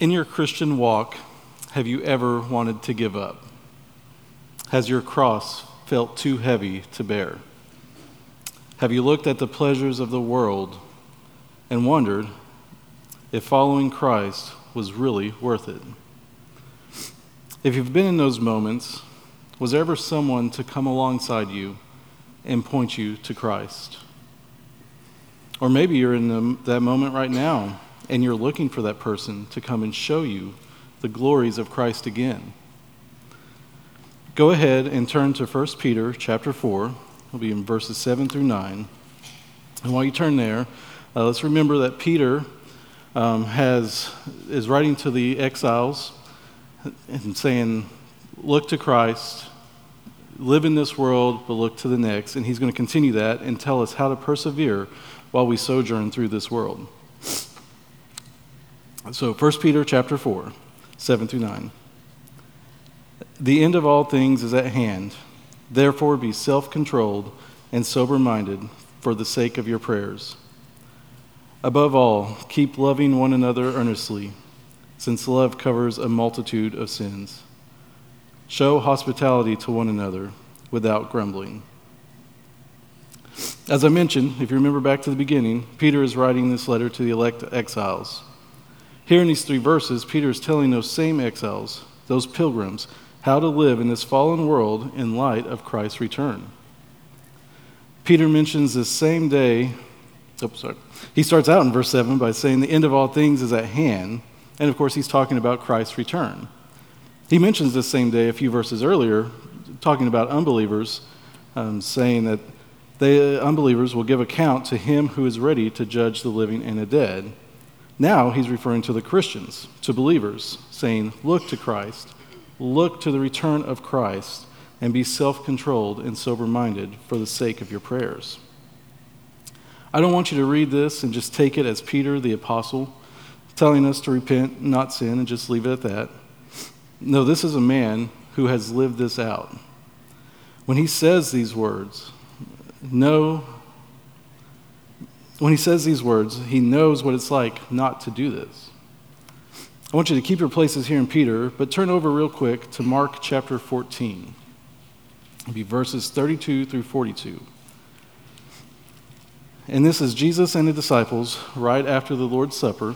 In your Christian walk, have you ever wanted to give up? Has your cross felt too heavy to bear? Have you looked at the pleasures of the world and wondered if following Christ was really worth it? If you've been in those moments, was there ever someone to come alongside you and point you to Christ? Or maybe you're in the, that moment right now and you're looking for that person to come and show you the glories of Christ again. Go ahead and turn to 1 Peter chapter 4. It'll be in verses 7 through 9. And while you turn there, uh, let's remember that Peter um, has, is writing to the exiles and saying, Look to Christ, live in this world, but look to the next. And he's going to continue that and tell us how to persevere while we sojourn through this world. So 1 Peter chapter 4, 7 through 9. The end of all things is at hand. Therefore be self-controlled and sober-minded for the sake of your prayers. Above all, keep loving one another earnestly, since love covers a multitude of sins. Show hospitality to one another without grumbling. As I mentioned, if you remember back to the beginning, Peter is writing this letter to the elect exiles. Here in these three verses, Peter is telling those same exiles, those pilgrims, how to live in this fallen world in light of Christ's return. Peter mentions this same day, oh, sorry. He starts out in verse 7 by saying the end of all things is at hand, and of course, he's talking about Christ's return. He mentions this same day a few verses earlier, talking about unbelievers, um, saying that the unbelievers will give account to him who is ready to judge the living and the dead. Now he's referring to the Christians, to believers, saying, Look to Christ, look to the return of Christ, and be self controlled and sober minded for the sake of your prayers. I don't want you to read this and just take it as Peter the apostle telling us to repent, not sin, and just leave it at that. No, this is a man who has lived this out. When he says these words, no when he says these words, he knows what it's like not to do this. I want you to keep your places here in Peter, but turn over real quick to Mark chapter 14. It'll be verses 32 through 42. And this is Jesus and the disciples right after the Lord's Supper,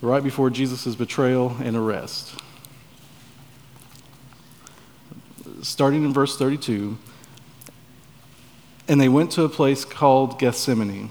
right before Jesus' betrayal and arrest. Starting in verse 32, and they went to a place called Gethsemane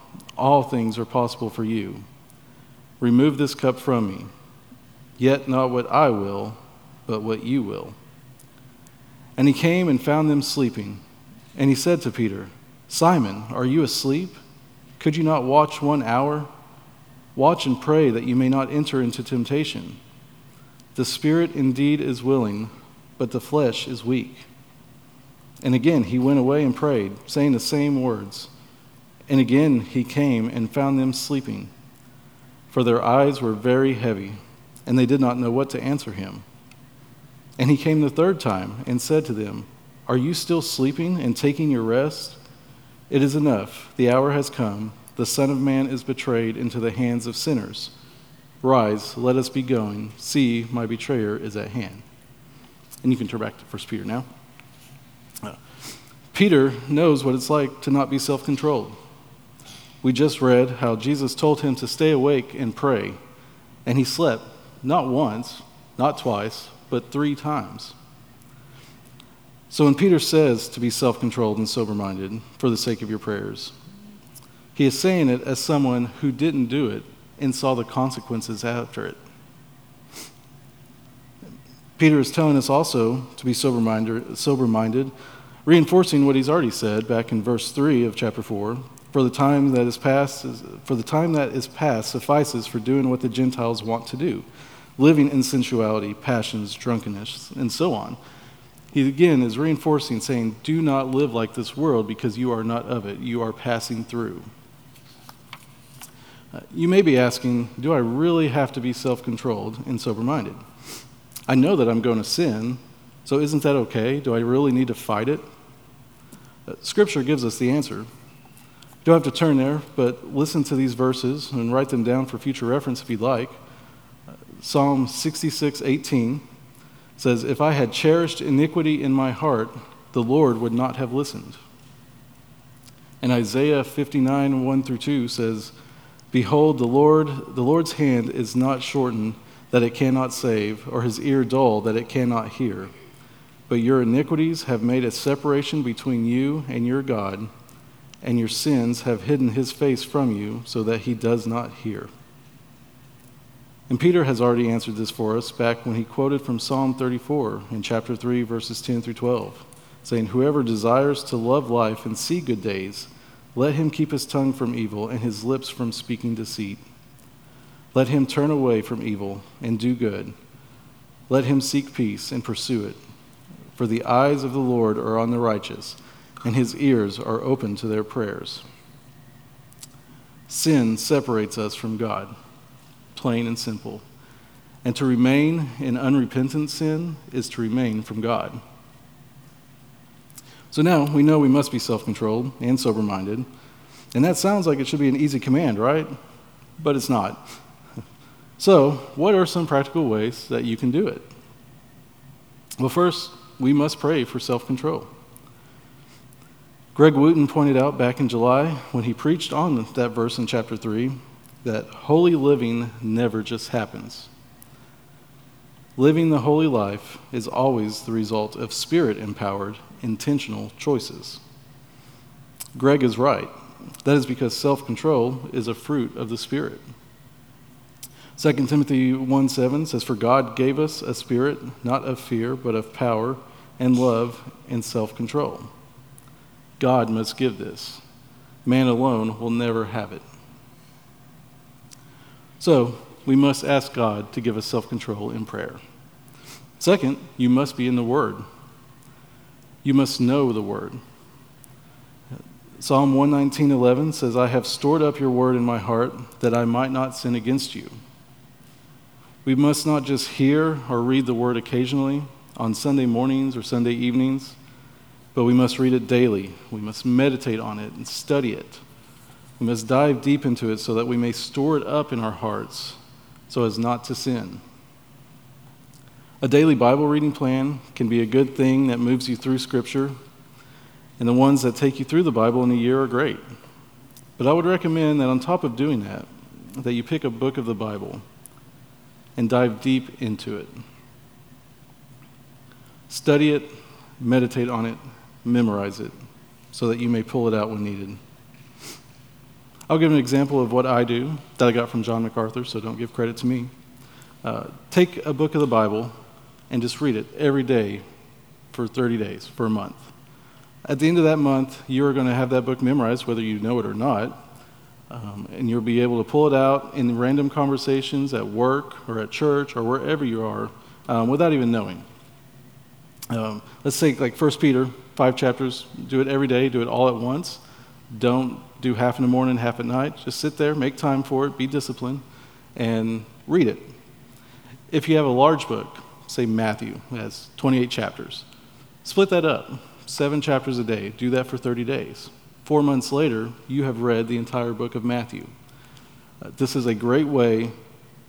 all things are possible for you. Remove this cup from me. Yet not what I will, but what you will. And he came and found them sleeping. And he said to Peter, Simon, are you asleep? Could you not watch one hour? Watch and pray that you may not enter into temptation. The spirit indeed is willing, but the flesh is weak. And again he went away and prayed, saying the same words. And again he came and found them sleeping, for their eyes were very heavy, and they did not know what to answer him. And he came the third time and said to them, Are you still sleeping and taking your rest? It is enough. The hour has come. The Son of Man is betrayed into the hands of sinners. Rise, let us be going. See, my betrayer is at hand. And you can turn back to 1 Peter now. Uh, Peter knows what it's like to not be self controlled. We just read how Jesus told him to stay awake and pray, and he slept not once, not twice, but three times. So when Peter says to be self controlled and sober minded for the sake of your prayers, he is saying it as someone who didn't do it and saw the consequences after it. Peter is telling us also to be sober minded, reinforcing what he's already said back in verse 3 of chapter 4 for the time that is past, for the time that is past suffices for doing what the Gentiles want to do. living in sensuality, passions, drunkenness, and so on. He again is reinforcing, saying, Do not live like this world because you are not of it. You are passing through. Uh, you may be asking, Do I really have to be self controlled and sober minded? I know that I'm going to sin, so isn't that okay? Do I really need to fight it? Uh, scripture gives us the answer. You don't have to turn there, but listen to these verses and write them down for future reference if you'd like. Psalm 66 18 says, If I had cherished iniquity in my heart, the Lord would not have listened. And Isaiah 59 1 through 2 says, Behold, the Lord, the Lord's hand is not shortened that it cannot save, or his ear dull that it cannot hear. But your iniquities have made a separation between you and your God, and your sins have hidden his face from you so that he does not hear. And Peter has already answered this for us back when he quoted from Psalm 34 in chapter 3, verses 10 through 12, saying, Whoever desires to love life and see good days, let him keep his tongue from evil and his lips from speaking deceit. Let him turn away from evil and do good. Let him seek peace and pursue it. For the eyes of the Lord are on the righteous, and his ears are open to their prayers. Sin separates us from God, plain and simple. And to remain in unrepentant sin is to remain from God. So now we know we must be self controlled and sober minded. And that sounds like it should be an easy command, right? But it's not. So, what are some practical ways that you can do it? Well, first, we must pray for self control. Greg Wooten pointed out back in July when he preached on that verse in chapter 3 that holy living never just happens. Living the holy life is always the result of spirit empowered, intentional choices. Greg is right. That is because self control is a fruit of the Spirit. 2 Timothy 1 7 says, For God gave us a spirit not of fear, but of power and love and self control. God must give this. Man alone will never have it. So, we must ask God to give us self control in prayer. Second, you must be in the Word. You must know the Word. Psalm 119.11 says, I have stored up your word in my heart that I might not sin against you. We must not just hear or read the word occasionally on Sunday mornings or Sunday evenings, but we must read it daily. We must meditate on it and study it. We must dive deep into it so that we may store it up in our hearts so as not to sin. A daily Bible reading plan can be a good thing that moves you through Scripture, and the ones that take you through the Bible in a year are great. But I would recommend that on top of doing that, that you pick a book of the Bible and dive deep into it. Study it, meditate on it, memorize it, so that you may pull it out when needed. I'll give an example of what I do that I got from John MacArthur, so don't give credit to me. Uh, take a book of the Bible and just read it every day for 30 days, for a month. At the end of that month, you are going to have that book memorized, whether you know it or not. Um, and you'll be able to pull it out in random conversations at work or at church or wherever you are um, without even knowing. Um, let's take like 1 Peter, five chapters. Do it every day, do it all at once. Don't do half in the morning, half at night. Just sit there, make time for it, be disciplined, and read it. If you have a large book, say Matthew, has 28 chapters, split that up. Seven chapters a day. Do that for 30 days. Four months later, you have read the entire book of Matthew. Uh, this is a great way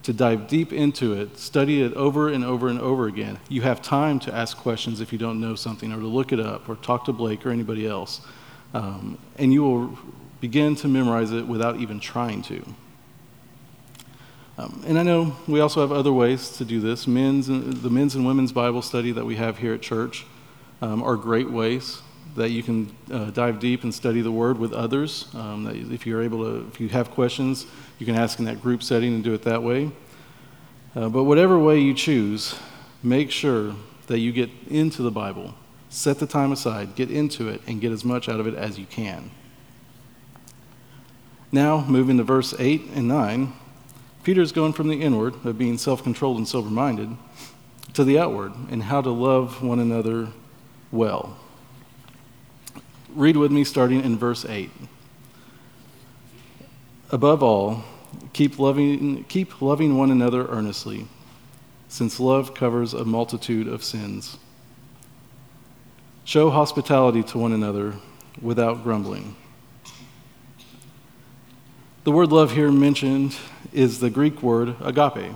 to dive deep into it, study it over and over and over again. You have time to ask questions if you don't know something, or to look it up, or talk to Blake or anybody else. Um, and you will begin to memorize it without even trying to. Um, and I know we also have other ways to do this. Men's, the men's and women's Bible study that we have here at church um, are great ways that you can uh, dive deep and study the Word with others. Um, if you're able to, if you have questions, you can ask in that group setting and do it that way. Uh, but whatever way you choose, make sure that you get into the Bible. Set the time aside, get into it, and get as much out of it as you can. Now, moving to verse 8 and 9, Peter's going from the inward, of being self controlled and sober minded, to the outward, and how to love one another well. Read with me starting in verse 8. Above all, keep loving, keep loving one another earnestly, since love covers a multitude of sins. Show hospitality to one another without grumbling. The word love here mentioned is the Greek word agape.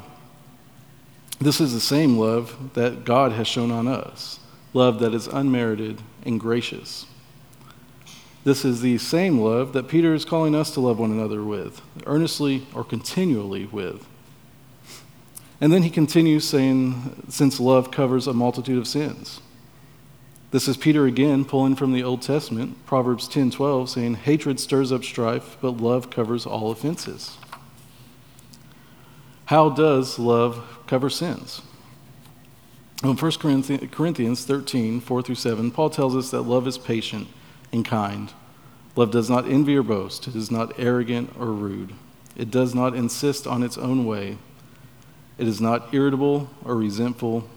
This is the same love that God has shown on us love that is unmerited and gracious. This is the same love that Peter is calling us to love one another with, earnestly or continually with. And then he continues saying, since love covers a multitude of sins. This is Peter again pulling from the Old Testament, Proverbs 10:12 saying hatred stirs up strife, but love covers all offenses. How does love cover sins? In 1 Corinthians 13, 4 through 7, Paul tells us that love is patient and kind. Love does not envy or boast. It is not arrogant or rude. It does not insist on its own way. It is not irritable or resentful.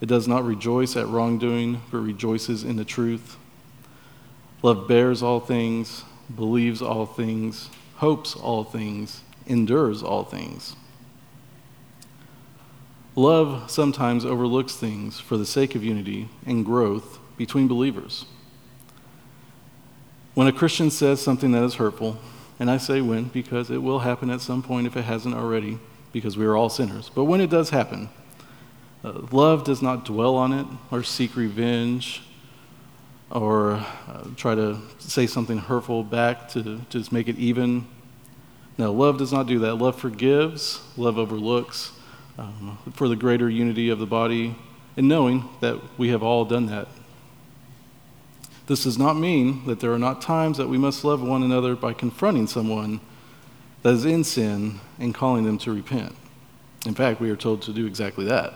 It does not rejoice at wrongdoing, but rejoices in the truth. Love bears all things, believes all things, hopes all things, endures all things. Love sometimes overlooks things for the sake of unity and growth between believers. When a Christian says something that is hurtful, and I say when because it will happen at some point if it hasn't already, because we are all sinners, but when it does happen, uh, love does not dwell on it or seek revenge or uh, try to say something hurtful back to, to just make it even. No, love does not do that. Love forgives, love overlooks um, for the greater unity of the body, and knowing that we have all done that. This does not mean that there are not times that we must love one another by confronting someone that is in sin and calling them to repent. In fact, we are told to do exactly that.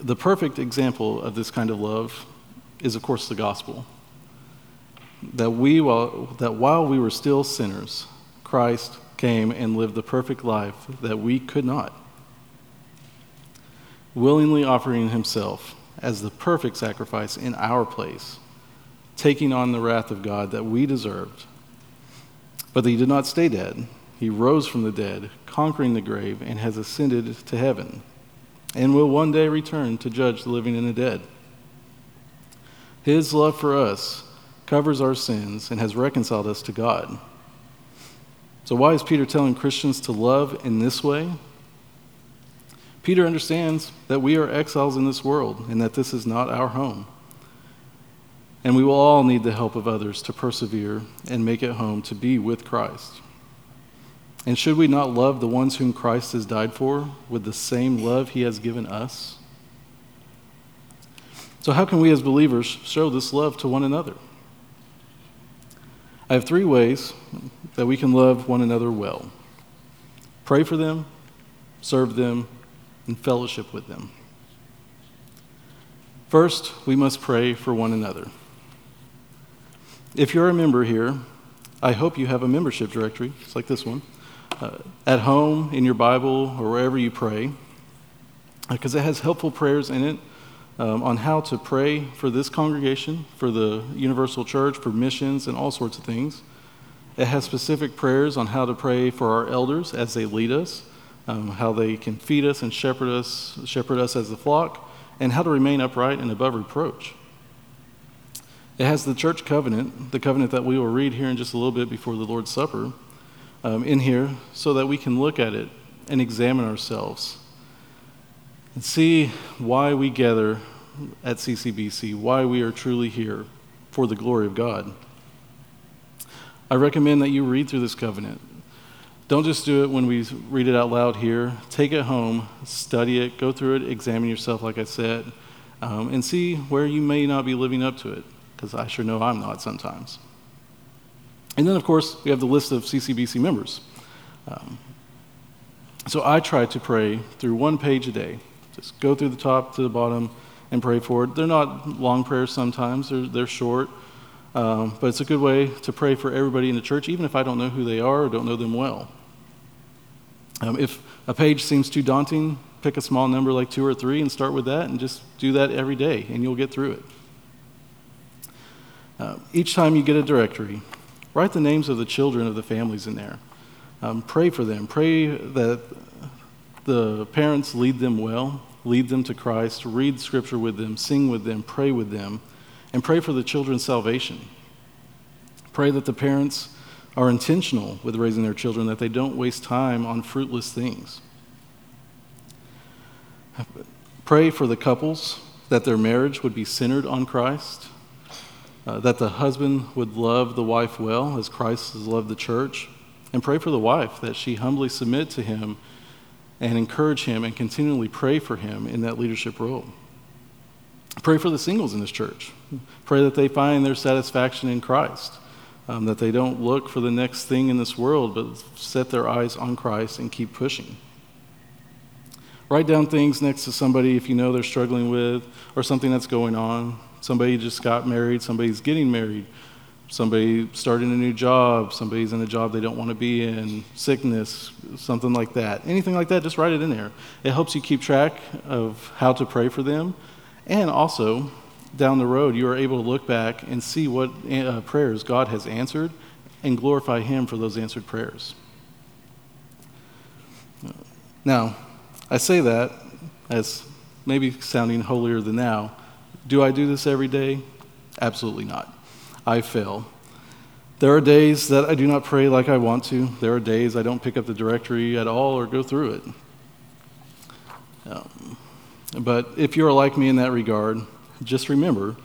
The perfect example of this kind of love is, of course, the gospel. That, we, while, that while we were still sinners, Christ came and lived the perfect life that we could not, willingly offering himself as the perfect sacrifice in our place, taking on the wrath of God that we deserved. But he did not stay dead. He rose from the dead, conquering the grave, and has ascended to heaven and will one day return to judge the living and the dead. His love for us covers our sins and has reconciled us to God. So, why is Peter telling Christians to love in this way? Peter understands that we are exiles in this world and that this is not our home. And we will all need the help of others to persevere and make it home to be with Christ. And should we not love the ones whom Christ has died for with the same love he has given us? So, how can we as believers show this love to one another? I have three ways that we can love one another well pray for them, serve them, and fellowship with them. First, we must pray for one another. If you're a member here, I hope you have a membership directory, it's like this one uh, at home, in your Bible, or wherever you pray, because it has helpful prayers in it um, on how to pray for this congregation, for the Universal Church, for missions, and all sorts of things. It has specific prayers on how to pray for our elders as they lead us, um, how they can feed us and shepherd us, shepherd us as the flock, and how to remain upright and above reproach. It has the church covenant, the covenant that we will read here in just a little bit before the Lord's Supper um, in here so that we can look at it and examine ourselves and see why we gather at CCBC, why we are truly here for the glory of God. I recommend that you read through this covenant. Don't just do it when we read it out loud here. Take it home, study it, go through it, examine yourself, like I said, um, and see where you may not be living up to it, because I sure know I'm not sometimes. And then, of course, we have the list of CCBC members. Um, so I try to pray through one page a day. Just go through the top to the bottom and pray for it. They're not long prayers sometimes, they're, they're short. Um, but it's a good way to pray for everybody in the church, even if I don't know who they are or don't know them well. Um, if a page seems too daunting, pick a small number like two or three and start with that and just do that every day and you'll get through it. Uh, each time you get a directory, write the names of the children of the families in there. Um, pray for them. Pray that the parents lead them well, lead them to Christ, read scripture with them, sing with them, pray with them, and pray for the children's salvation. Pray that the parents are intentional with raising their children, that they don't waste time on fruitless things. Pray for the couples that their marriage would be centered on Christ, uh, that the husband would love the wife well as Christ has loved the church, and pray for the wife that she humbly submit to him and encourage him and continually pray for him in that leadership role. Pray for the singles in this church. Pray that they find their satisfaction in Christ, um, that they don't look for the next thing in this world, but set their eyes on Christ and keep pushing. Write down things next to somebody if you know they're struggling with or something that's going on. Somebody just got married, somebody's getting married, somebody starting a new job, somebody's in a job they don't want to be in, sickness, something like that. Anything like that, just write it in there. It helps you keep track of how to pray for them. And also, down the road, you are able to look back and see what uh, prayers God has answered and glorify Him for those answered prayers. Now, I say that as maybe sounding holier than now. Do I do this every day? Absolutely not. I fail. There are days that I do not pray like I want to. There are days I don't pick up the directory at all or go through it. Um, but if you're like me in that regard, just remember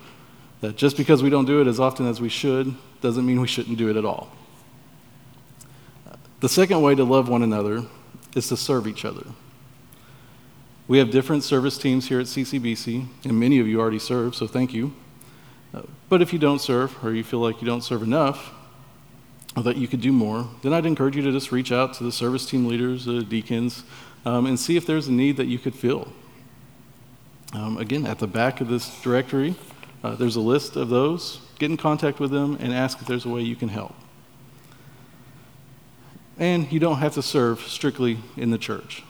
that just because we don't do it as often as we should doesn't mean we shouldn't do it at all. The second way to love one another is to serve each other. We have different service teams here at CCBC, and many of you already serve, so thank you. Uh, but if you don't serve, or you feel like you don't serve enough, or that you could do more, then I'd encourage you to just reach out to the service team leaders, the deacons, um, and see if there's a need that you could fill. Um, again, at the back of this directory, uh, there's a list of those. Get in contact with them and ask if there's a way you can help. And you don't have to serve strictly in the church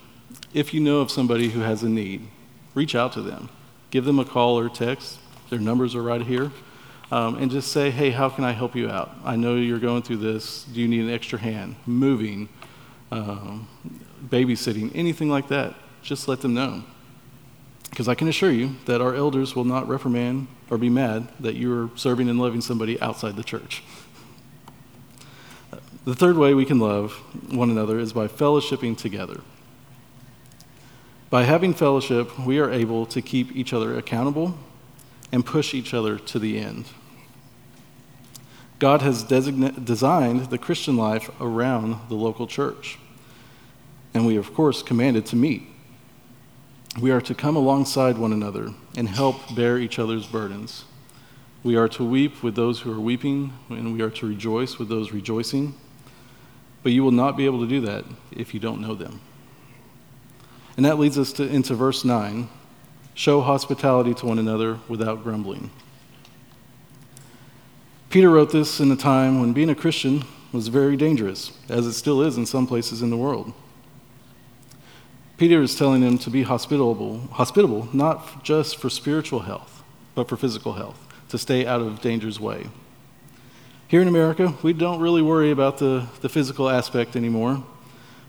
if you know of somebody who has a need, reach out to them. Give them a call or text. Their numbers are right here. Um, and just say, hey, how can I help you out? I know you're going through this. Do you need an extra hand? Moving, um, babysitting, anything like that. Just let them know. Because I can assure you that our elders will not reprimand or be mad that you're serving and loving somebody outside the church. The third way we can love one another is by fellowshipping together. By having fellowship, we are able to keep each other accountable and push each other to the end. God has designed the Christian life around the local church. And we, of course, commanded to meet. We are to come alongside one another and help bear each other's burdens. We are to weep with those who are weeping, and we are to rejoice with those rejoicing. But you will not be able to do that if you don't know them. And that leads us to, into verse 9 show hospitality to one another without grumbling. Peter wrote this in a time when being a Christian was very dangerous, as it still is in some places in the world. Peter is telling them to be hospitable, hospitable not just for spiritual health, but for physical health, to stay out of danger's way. Here in America, we don't really worry about the, the physical aspect anymore.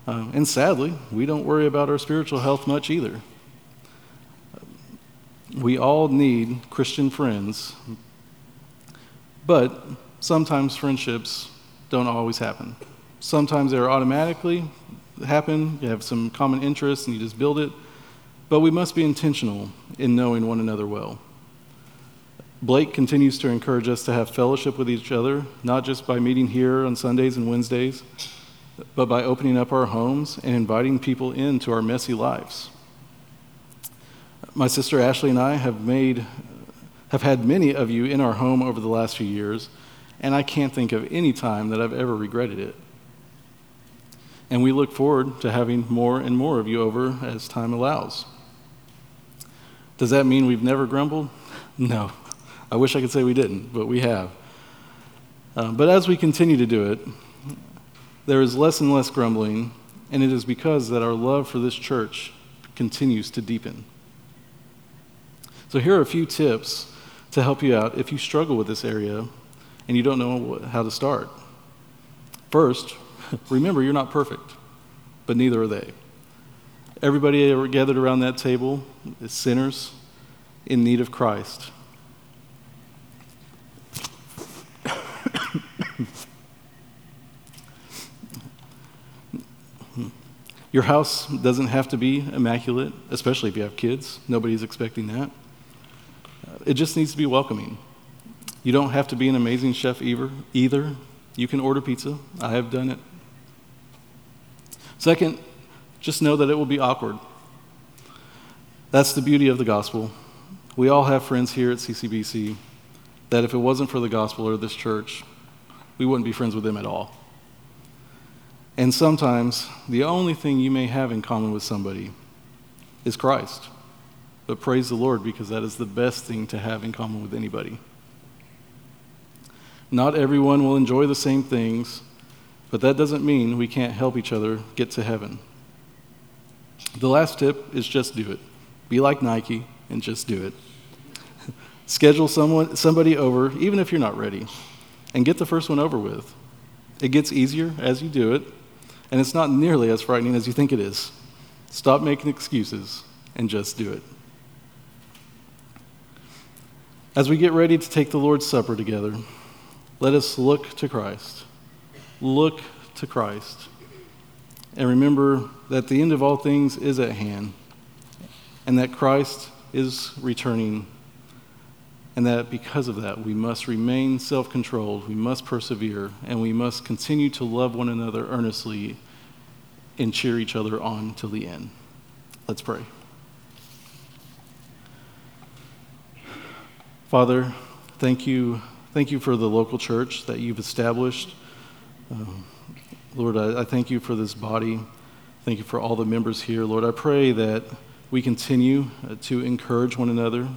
Um, and sadly, we don't worry about our spiritual health much either. We all need Christian friends, but sometimes friendships don't always happen. Sometimes they're automatically happen, you have some common interests and you just build it, but we must be intentional in knowing one another well. Blake continues to encourage us to have fellowship with each other, not just by meeting here on Sundays and Wednesdays, but by opening up our homes and inviting people into our messy lives. My sister Ashley and I have made have had many of you in our home over the last few years, and I can't think of any time that I've ever regretted it. And we look forward to having more and more of you over as time allows. Does that mean we've never grumbled? No. I wish I could say we didn't, but we have. Uh, but as we continue to do it, there is less and less grumbling, and it is because that our love for this church continues to deepen. So, here are a few tips to help you out if you struggle with this area and you don't know how to start. First, remember you're not perfect, but neither are they. Everybody gathered around that table is sinners in need of Christ. Your house doesn't have to be immaculate, especially if you have kids. Nobody's expecting that. Uh, it just needs to be welcoming. You don't have to be an amazing chef either. either. You can order pizza. I have done it. Second, just know that it will be awkward. That's the beauty of the gospel. We all have friends here at CCBC that if it wasn't for the gospel or this church, we wouldn't be friends with them at all. And sometimes the only thing you may have in common with somebody is Christ. But praise the Lord because that is the best thing to have in common with anybody. Not everyone will enjoy the same things, but that doesn't mean we can't help each other get to heaven. The last tip is just do it. Be like Nike and just do it. Schedule someone, somebody over, even if you're not ready, and get the first one over with. It gets easier as you do it, and it's not nearly as frightening as you think it is. Stop making excuses and just do it. As we get ready to take the Lord's Supper together, let us look to Christ. Look to Christ. And remember that the end of all things is at hand, and that Christ is returning, and that because of that, we must remain self controlled, we must persevere, and we must continue to love one another earnestly and cheer each other on till the end. Let's pray. Father, thank you, thank you for the local church that you've established. Um, Lord, I, I, thank you for this body. Thank you for all the members here. Lord, I pray that we continue uh, to encourage one another,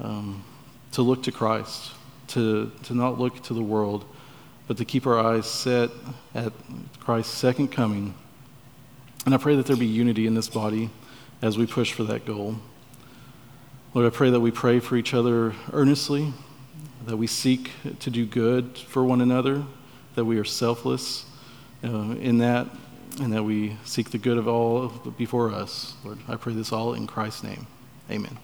um, to look to Christ, to, to not look to the world, but to keep our eyes set at Christ's second coming and I pray that there be unity in this body as we push for that goal. Lord, I pray that we pray for each other earnestly, that we seek to do good for one another, that we are selfless uh, in that, and that we seek the good of all before us. Lord, I pray this all in Christ's name. Amen.